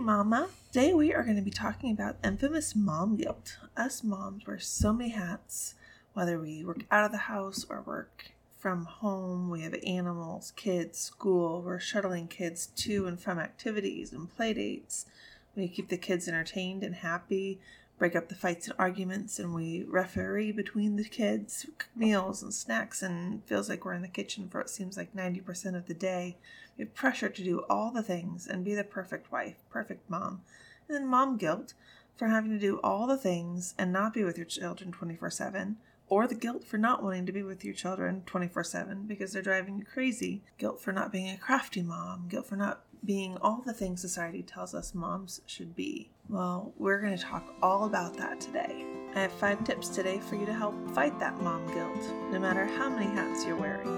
Mama. Today we are going to be talking about infamous mom guilt. Us moms wear so many hats, whether we work out of the house or work from home. We have animals, kids, school. We're shuttling kids to and from activities and play dates. We keep the kids entertained and happy, break up the fights and arguments, and we referee between the kids, meals and snacks, and feels like we're in the kitchen for what seems like 90% of the day. We have pressure to do all the things and be the perfect wife, perfect mom. And then mom guilt for having to do all the things and not be with your children 24 7 or the guilt for not wanting to be with your children 24 7 because they're driving you crazy, guilt for not being a crafty mom, guilt for not being all the things society tells us moms should be. Well, we're going to talk all about that today. I have five tips today for you to help fight that mom guilt, no matter how many hats you're wearing.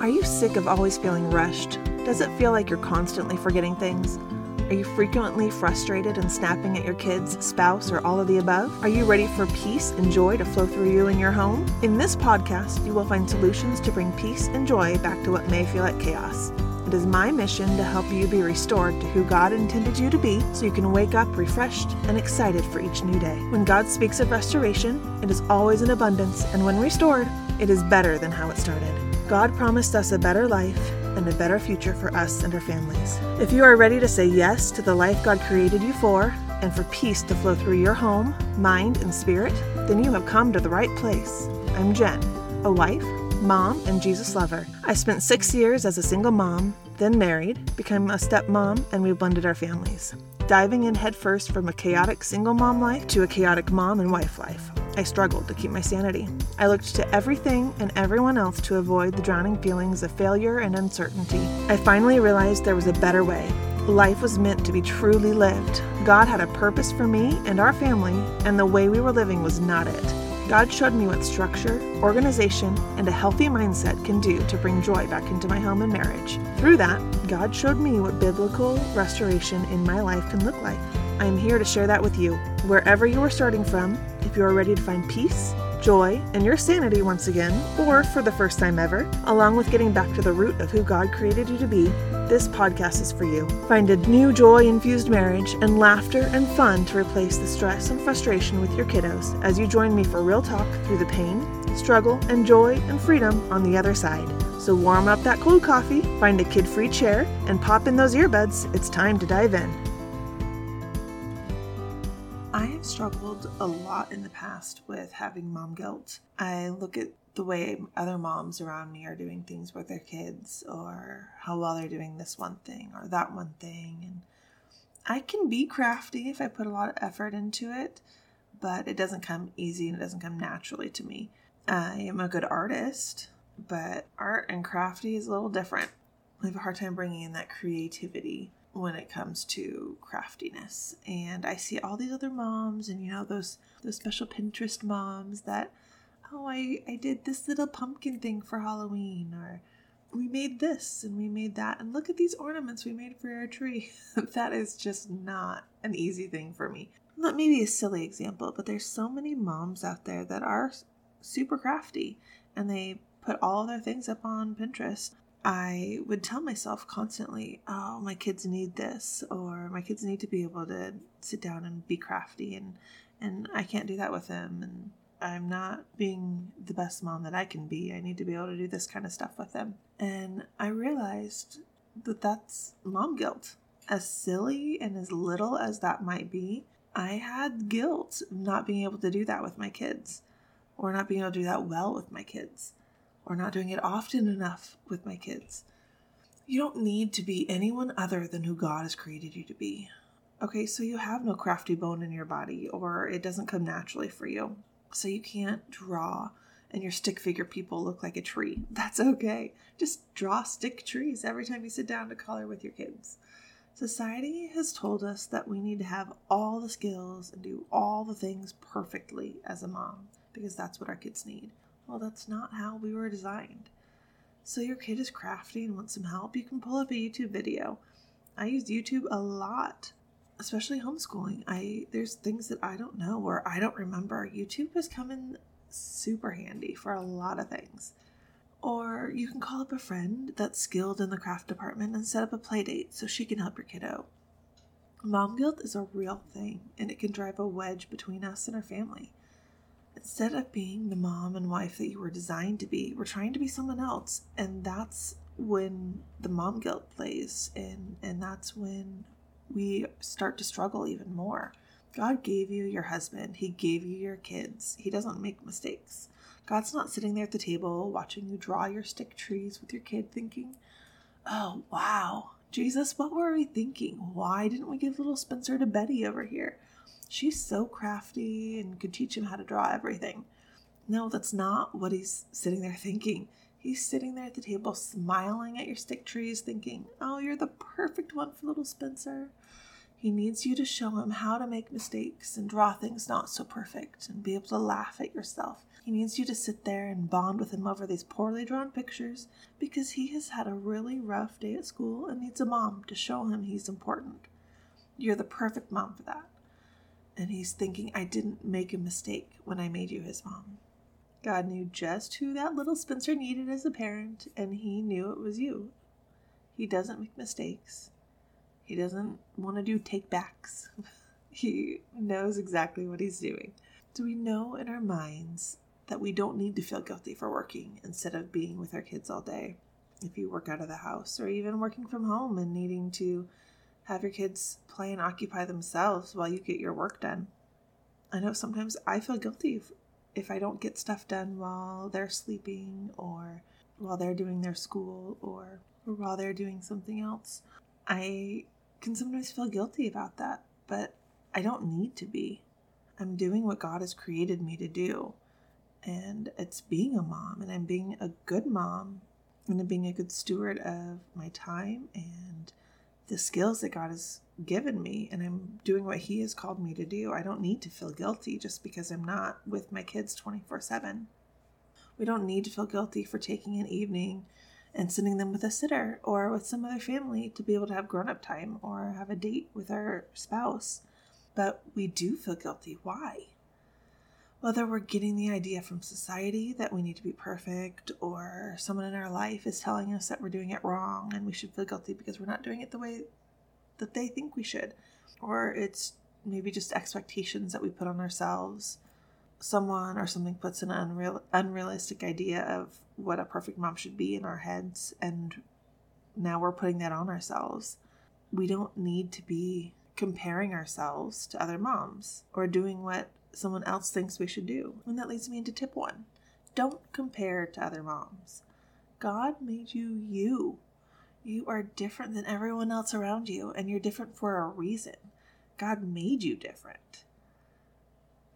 Are you sick of always feeling rushed? Does it feel like you're constantly forgetting things? Are you frequently frustrated and snapping at your kids, spouse, or all of the above? Are you ready for peace and joy to flow through you and your home? In this podcast, you will find solutions to bring peace and joy back to what may feel like chaos. It is my mission to help you be restored to who God intended you to be so you can wake up refreshed and excited for each new day. When God speaks of restoration, it is always in abundance, and when restored, it is better than how it started. God promised us a better life and a better future for us and our families. If you are ready to say yes to the life God created you for and for peace to flow through your home, mind, and spirit, then you have come to the right place. I'm Jen, a wife, mom, and Jesus lover. I spent six years as a single mom, then married, became a stepmom, and we blended our families. Diving in headfirst from a chaotic single mom life to a chaotic mom and wife life. I struggled to keep my sanity. I looked to everything and everyone else to avoid the drowning feelings of failure and uncertainty. I finally realized there was a better way. Life was meant to be truly lived. God had a purpose for me and our family, and the way we were living was not it. God showed me what structure, organization, and a healthy mindset can do to bring joy back into my home and marriage. Through that, God showed me what biblical restoration in my life can look like. I am here to share that with you. Wherever you are starting from, if you are ready to find peace, joy, and your sanity once again, or for the first time ever, along with getting back to the root of who God created you to be, this podcast is for you. Find a new joy infused marriage and laughter and fun to replace the stress and frustration with your kiddos as you join me for real talk through the pain, struggle, and joy and freedom on the other side. So warm up that cold coffee, find a kid free chair, and pop in those earbuds. It's time to dive in. Struggled a lot in the past with having mom guilt. I look at the way other moms around me are doing things with their kids, or how well they're doing this one thing or that one thing. And I can be crafty if I put a lot of effort into it, but it doesn't come easy and it doesn't come naturally to me. I am a good artist, but art and crafty is a little different. I have a hard time bringing in that creativity when it comes to craftiness. And I see all these other moms and you know those those special Pinterest moms that oh I I did this little pumpkin thing for Halloween or we made this and we made that and look at these ornaments we made for our tree. that is just not an easy thing for me. Not maybe a silly example, but there's so many moms out there that are super crafty and they put all their things up on Pinterest I would tell myself constantly, oh, my kids need this, or my kids need to be able to sit down and be crafty, and, and I can't do that with them, and I'm not being the best mom that I can be. I need to be able to do this kind of stuff with them. And I realized that that's mom guilt. As silly and as little as that might be, I had guilt not being able to do that with my kids, or not being able to do that well with my kids or not doing it often enough with my kids. You don't need to be anyone other than who God has created you to be. Okay, so you have no crafty bone in your body, or it doesn't come naturally for you. So you can't draw and your stick figure people look like a tree. That's okay. Just draw stick trees every time you sit down to color with your kids. Society has told us that we need to have all the skills and do all the things perfectly as a mom because that's what our kids need. Well, that's not how we were designed. So, your kid is crafty and wants some help, you can pull up a YouTube video. I use YouTube a lot, especially homeschooling. I there's things that I don't know or I don't remember. YouTube has come in super handy for a lot of things. Or you can call up a friend that's skilled in the craft department and set up a play date so she can help your kiddo. Mom guilt is a real thing, and it can drive a wedge between us and our family. Instead of being the mom and wife that you were designed to be, we're trying to be someone else, and that's when the mom guilt plays, in, and that's when we start to struggle even more. God gave you your husband, He gave you your kids. He doesn't make mistakes. God's not sitting there at the table watching you draw your stick trees with your kid thinking, oh, wow, Jesus, what were we thinking? Why didn't we give little Spencer to Betty over here? She's so crafty and could teach him how to draw everything. No, that's not what he's sitting there thinking. He's sitting there at the table smiling at your stick trees, thinking, Oh, you're the perfect one for little Spencer. He needs you to show him how to make mistakes and draw things not so perfect and be able to laugh at yourself. He needs you to sit there and bond with him over these poorly drawn pictures because he has had a really rough day at school and needs a mom to show him he's important. You're the perfect mom for that. And he's thinking, I didn't make a mistake when I made you his mom. God knew just who that little Spencer needed as a parent, and he knew it was you. He doesn't make mistakes. He doesn't want to do take backs. he knows exactly what he's doing. Do we know in our minds that we don't need to feel guilty for working instead of being with our kids all day? If you work out of the house or even working from home and needing to have your kids play and occupy themselves while you get your work done. I know sometimes I feel guilty if, if I don't get stuff done while they're sleeping or while they're doing their school or, or while they're doing something else. I can sometimes feel guilty about that, but I don't need to be. I'm doing what God has created me to do. And it's being a mom, and I'm being a good mom, and I'm being a good steward of my time and the skills that God has given me, and I'm doing what He has called me to do. I don't need to feel guilty just because I'm not with my kids 24 7. We don't need to feel guilty for taking an evening and sending them with a sitter or with some other family to be able to have grown up time or have a date with our spouse. But we do feel guilty. Why? Whether we're getting the idea from society that we need to be perfect, or someone in our life is telling us that we're doing it wrong and we should feel guilty because we're not doing it the way that they think we should, or it's maybe just expectations that we put on ourselves someone or something puts an unreal unrealistic idea of what a perfect mom should be in our heads and now we're putting that on ourselves. We don't need to be comparing ourselves to other moms or doing what someone else thinks we should do. And that leads me into tip 1. Don't compare to other moms. God made you you. You are different than everyone else around you and you're different for a reason. God made you different.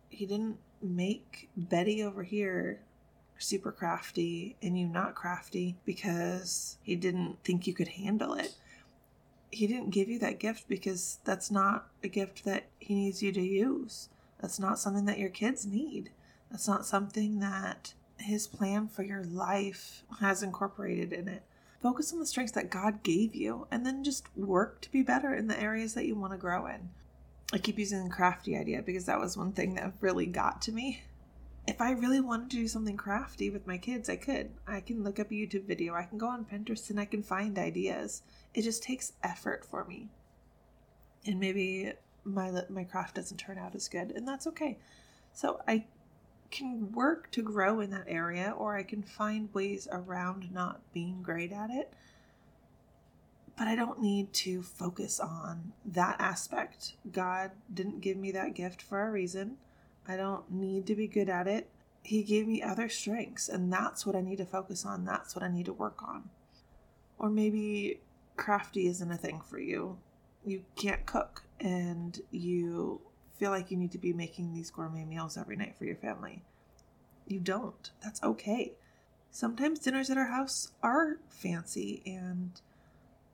He didn't make Betty over here super crafty and you not crafty because he didn't think you could handle it. He didn't give you that gift because that's not a gift that he needs you to use. That's not something that your kids need. That's not something that his plan for your life has incorporated in it. Focus on the strengths that God gave you and then just work to be better in the areas that you want to grow in. I keep using the crafty idea because that was one thing that really got to me. If I really wanted to do something crafty with my kids, I could. I can look up a YouTube video, I can go on Pinterest, and I can find ideas. It just takes effort for me. And maybe my my craft doesn't turn out as good, and that's okay. So I can work to grow in that area, or I can find ways around not being great at it but I don't need to focus on that aspect. God didn't give me that gift for a reason. I don't need to be good at it. He gave me other strengths, and that's what I need to focus on. That's what I need to work on. Or maybe crafty isn't a thing for you. You can't cook, and you feel like you need to be making these gourmet meals every night for your family. You don't. That's okay. Sometimes dinners at our house are fancy and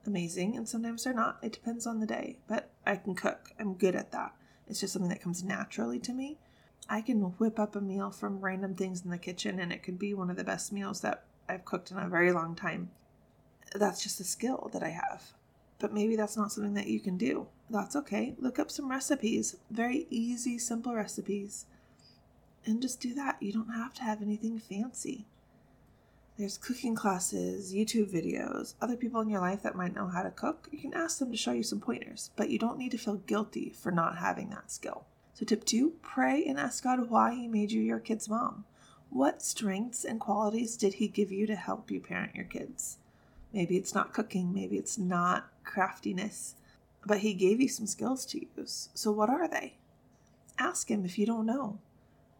amazing, and sometimes they're not. It depends on the day, but I can cook. I'm good at that. It's just something that comes naturally to me. I can whip up a meal from random things in the kitchen, and it could be one of the best meals that I've cooked in a very long time. That's just a skill that I have. But maybe that's not something that you can do. That's okay. Look up some recipes, very easy, simple recipes, and just do that. You don't have to have anything fancy. There's cooking classes, YouTube videos, other people in your life that might know how to cook. You can ask them to show you some pointers, but you don't need to feel guilty for not having that skill. So, tip two pray and ask God why He made you your kid's mom. What strengths and qualities did He give you to help you parent your kids? Maybe it's not cooking, maybe it's not craftiness, but He gave you some skills to use. So, what are they? Ask Him if you don't know.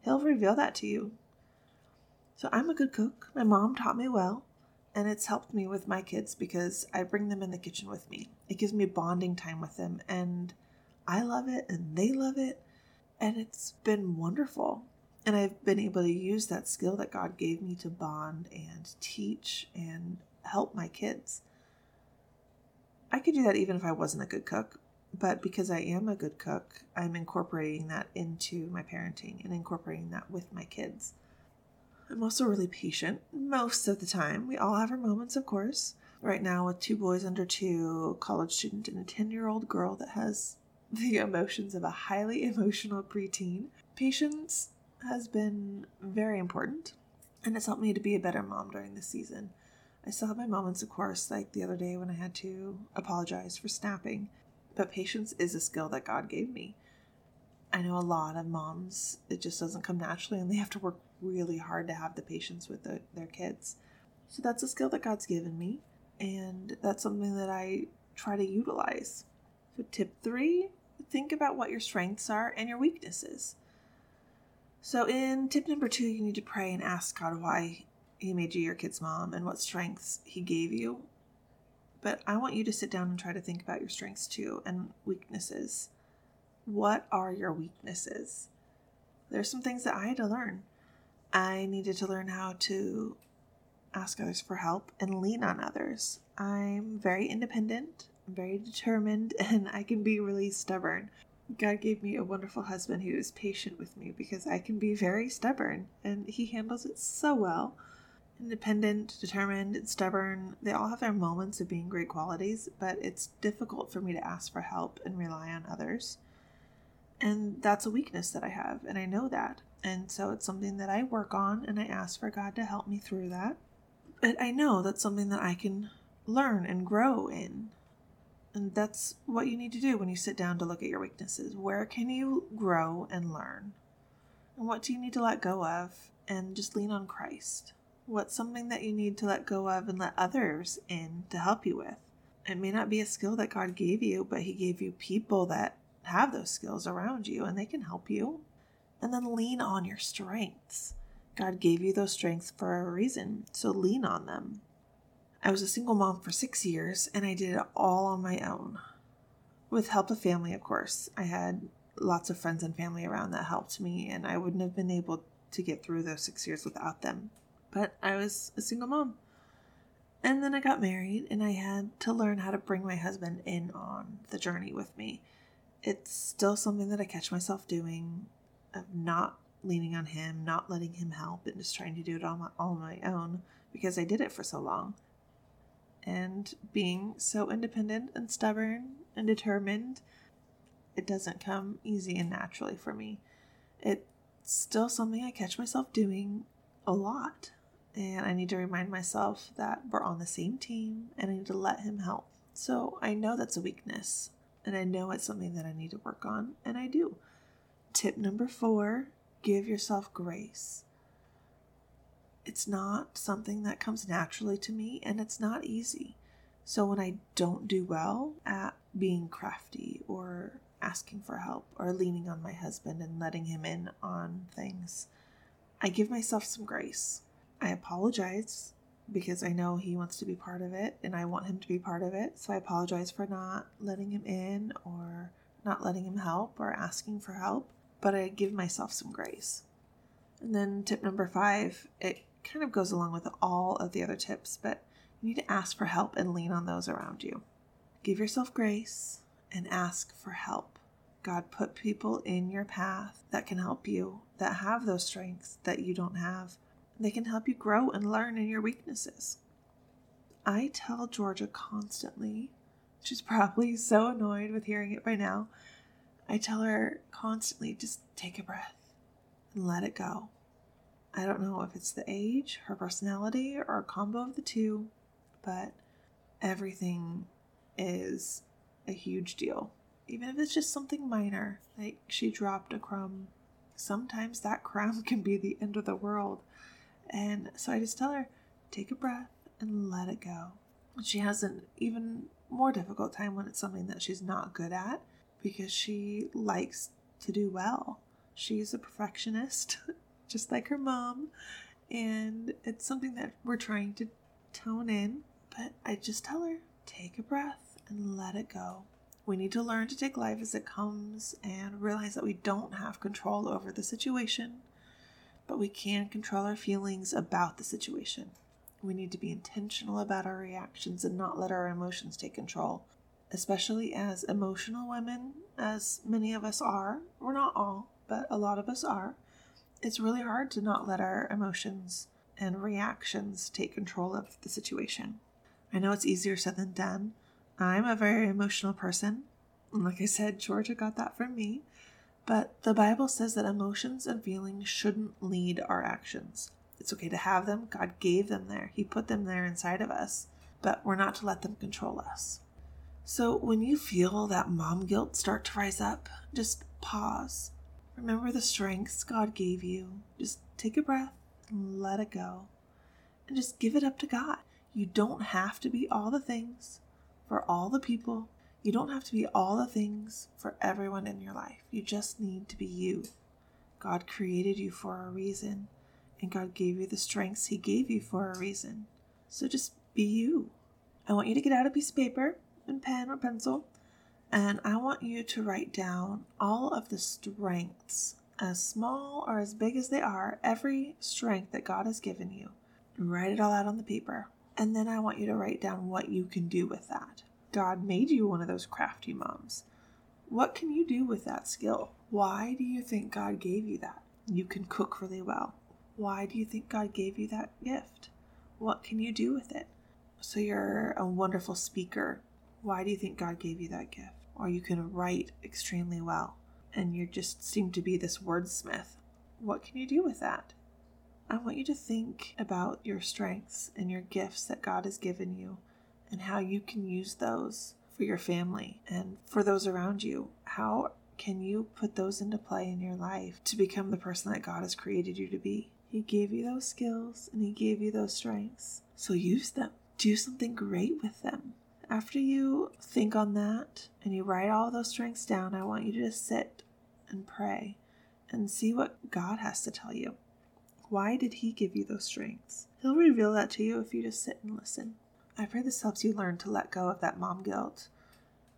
He'll reveal that to you. So I'm a good cook. My mom taught me well, and it's helped me with my kids because I bring them in the kitchen with me. It gives me bonding time with them, and I love it, and they love it, and it's been wonderful. And I've been able to use that skill that God gave me to bond and teach and help my kids. I could do that even if I wasn't a good cook, but because I am a good cook, I'm incorporating that into my parenting and incorporating that with my kids. I'm also really patient most of the time. We all have our moments, of course. Right now, with two boys under two, college student, and a 10 year old girl that has the emotions of a highly emotional preteen, patience has been very important and it's helped me to be a better mom during this season. I still have my moments, of course, like the other day when I had to apologize for snapping, but patience is a skill that God gave me. I know a lot of moms, it just doesn't come naturally and they have to work really hard to have the patience with the, their kids. So that's a skill that God's given me, and that's something that I try to utilize. So, tip three think about what your strengths are and your weaknesses. So, in tip number two, you need to pray and ask God why He made you your kid's mom and what strengths He gave you. But I want you to sit down and try to think about your strengths too and weaknesses. What are your weaknesses? There's some things that I had to learn. I needed to learn how to ask others for help and lean on others. I'm very independent, very determined, and I can be really stubborn. God gave me a wonderful husband who is patient with me because I can be very stubborn, and he handles it so well. Independent, determined, stubborn, they all have their moments of being great qualities, but it's difficult for me to ask for help and rely on others. And that's a weakness that I have, and I know that. And so it's something that I work on, and I ask for God to help me through that. But I know that's something that I can learn and grow in. And that's what you need to do when you sit down to look at your weaknesses. Where can you grow and learn? And what do you need to let go of and just lean on Christ? What's something that you need to let go of and let others in to help you with? It may not be a skill that God gave you, but He gave you people that have those skills around you and they can help you. And then lean on your strengths. God gave you those strengths for a reason, so lean on them. I was a single mom for six years and I did it all on my own. With help of family, of course. I had lots of friends and family around that helped me, and I wouldn't have been able to get through those six years without them. But I was a single mom. And then I got married, and I had to learn how to bring my husband in on the journey with me it's still something that I catch myself doing of not leaning on him, not letting him help, and just trying to do it all, my, on my own because I did it for so long. And being so independent and stubborn and determined, it doesn't come easy and naturally for me. It's still something I catch myself doing a lot. And I need to remind myself that we're on the same team and I need to let him help. So I know that's a weakness and I know it's something that I need to work on, and I do. Tip number four give yourself grace. It's not something that comes naturally to me, and it's not easy. So when I don't do well at being crafty or asking for help or leaning on my husband and letting him in on things, I give myself some grace. I apologize because I know he wants to be part of it and I want him to be part of it. So I apologize for not letting him in or not letting him help or asking for help, but I give myself some grace. And then tip number five, it kind of goes along with all of the other tips, but you need to ask for help and lean on those around you. Give yourself grace and ask for help. God put people in your path that can help you, that have those strengths that you don't have they can help you grow and learn in your weaknesses. I tell Georgia constantly, she's probably so annoyed with hearing it by now. I tell her constantly just take a breath and let it go. I don't know if it's the age, her personality, or a combo of the two, but everything is a huge deal. Even if it's just something minor, like she dropped a crumb, sometimes that crumb can be the end of the world. And so I just tell her, take a breath and let it go. She has an even more difficult time when it's something that she's not good at because she likes to do well. She's a perfectionist, just like her mom, and it's something that we're trying to tone in. But I just tell her, take a breath and let it go. We need to learn to take life as it comes and realize that we don't have control over the situation, but we can control our feelings about the situation. We need to be intentional about our reactions and not let our emotions take control, especially as emotional women, as many of us are. We're not all, but a lot of us are. It's really hard to not let our emotions and reactions take control of the situation. I know it's easier said than done. I'm a very emotional person. And Like I said, Georgia got that from me. But the Bible says that emotions and feelings shouldn't lead our actions. It's okay to have them. God gave them there, He put them there inside of us, but we're not to let them control us. So when you feel that mom guilt start to rise up, just pause. Remember the strengths God gave you. Just take a breath and let it go. And just give it up to God. You don't have to be all the things for all the people. You don't have to be all the things for everyone in your life. You just need to be you. God created you for a reason, and God gave you the strengths He gave you for a reason. So just be you. I want you to get out a piece of paper and pen or pencil, and I want you to write down all of the strengths, as small or as big as they are, every strength that God has given you. Write it all out on the paper. And then I want you to write down what you can do with that. God made you one of those crafty moms. What can you do with that skill? Why do you think God gave you that? You can cook really well. Why do you think God gave you that gift? What can you do with it? So you're a wonderful speaker. Why do you think God gave you that gift? Or you can write extremely well and you just seem to be this wordsmith. What can you do with that? I want you to think about your strengths and your gifts that God has given you and how you can use those for your family and for those around you. How can you put those into play in your life to become the person that God has created you to be? He gave you those skills and He gave you those strengths. So use them. Do something great with them. After you think on that and you write all those strengths down, I want you to just sit and pray and see what God has to tell you. Why did He give you those strengths? He'll reveal that to you if you just sit and listen. I pray this helps you learn to let go of that mom guilt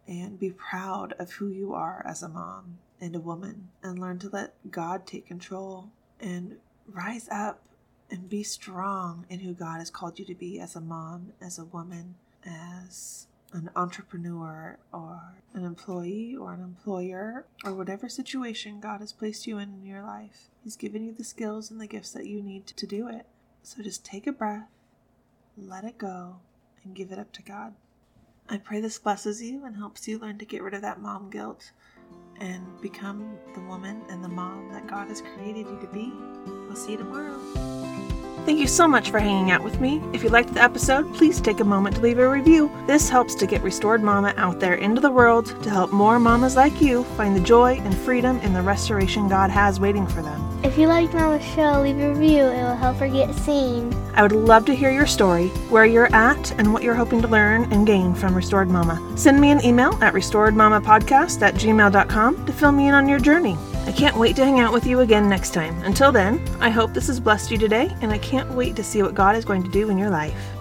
and be proud of who you are as a mom and a woman and learn to let God take control and rise up and be strong in who God has called you to be as a mom, as a woman, as an entrepreneur or an employee or an employer or whatever situation God has placed you in in your life. He's given you the skills and the gifts that you need to do it. So just take a breath, let it go, and give it up to God. I pray this blesses you and helps you learn to get rid of that mom guilt and become the woman and the mom that God has created you to be. We'll see you tomorrow. Thank you so much for hanging out with me. If you liked the episode, please take a moment to leave a review. This helps to get Restored Mama out there into the world to help more mamas like you find the joy and freedom in the restoration God has waiting for them. If you liked Mama's show, leave a review. It will help her get seen. I would love to hear your story, where you're at, and what you're hoping to learn and gain from Restored Mama. Send me an email at restoredmamapodcast at gmail.com to fill me in on your journey. I can't wait to hang out with you again next time. Until then, I hope this has blessed you today, and I can't wait to see what God is going to do in your life.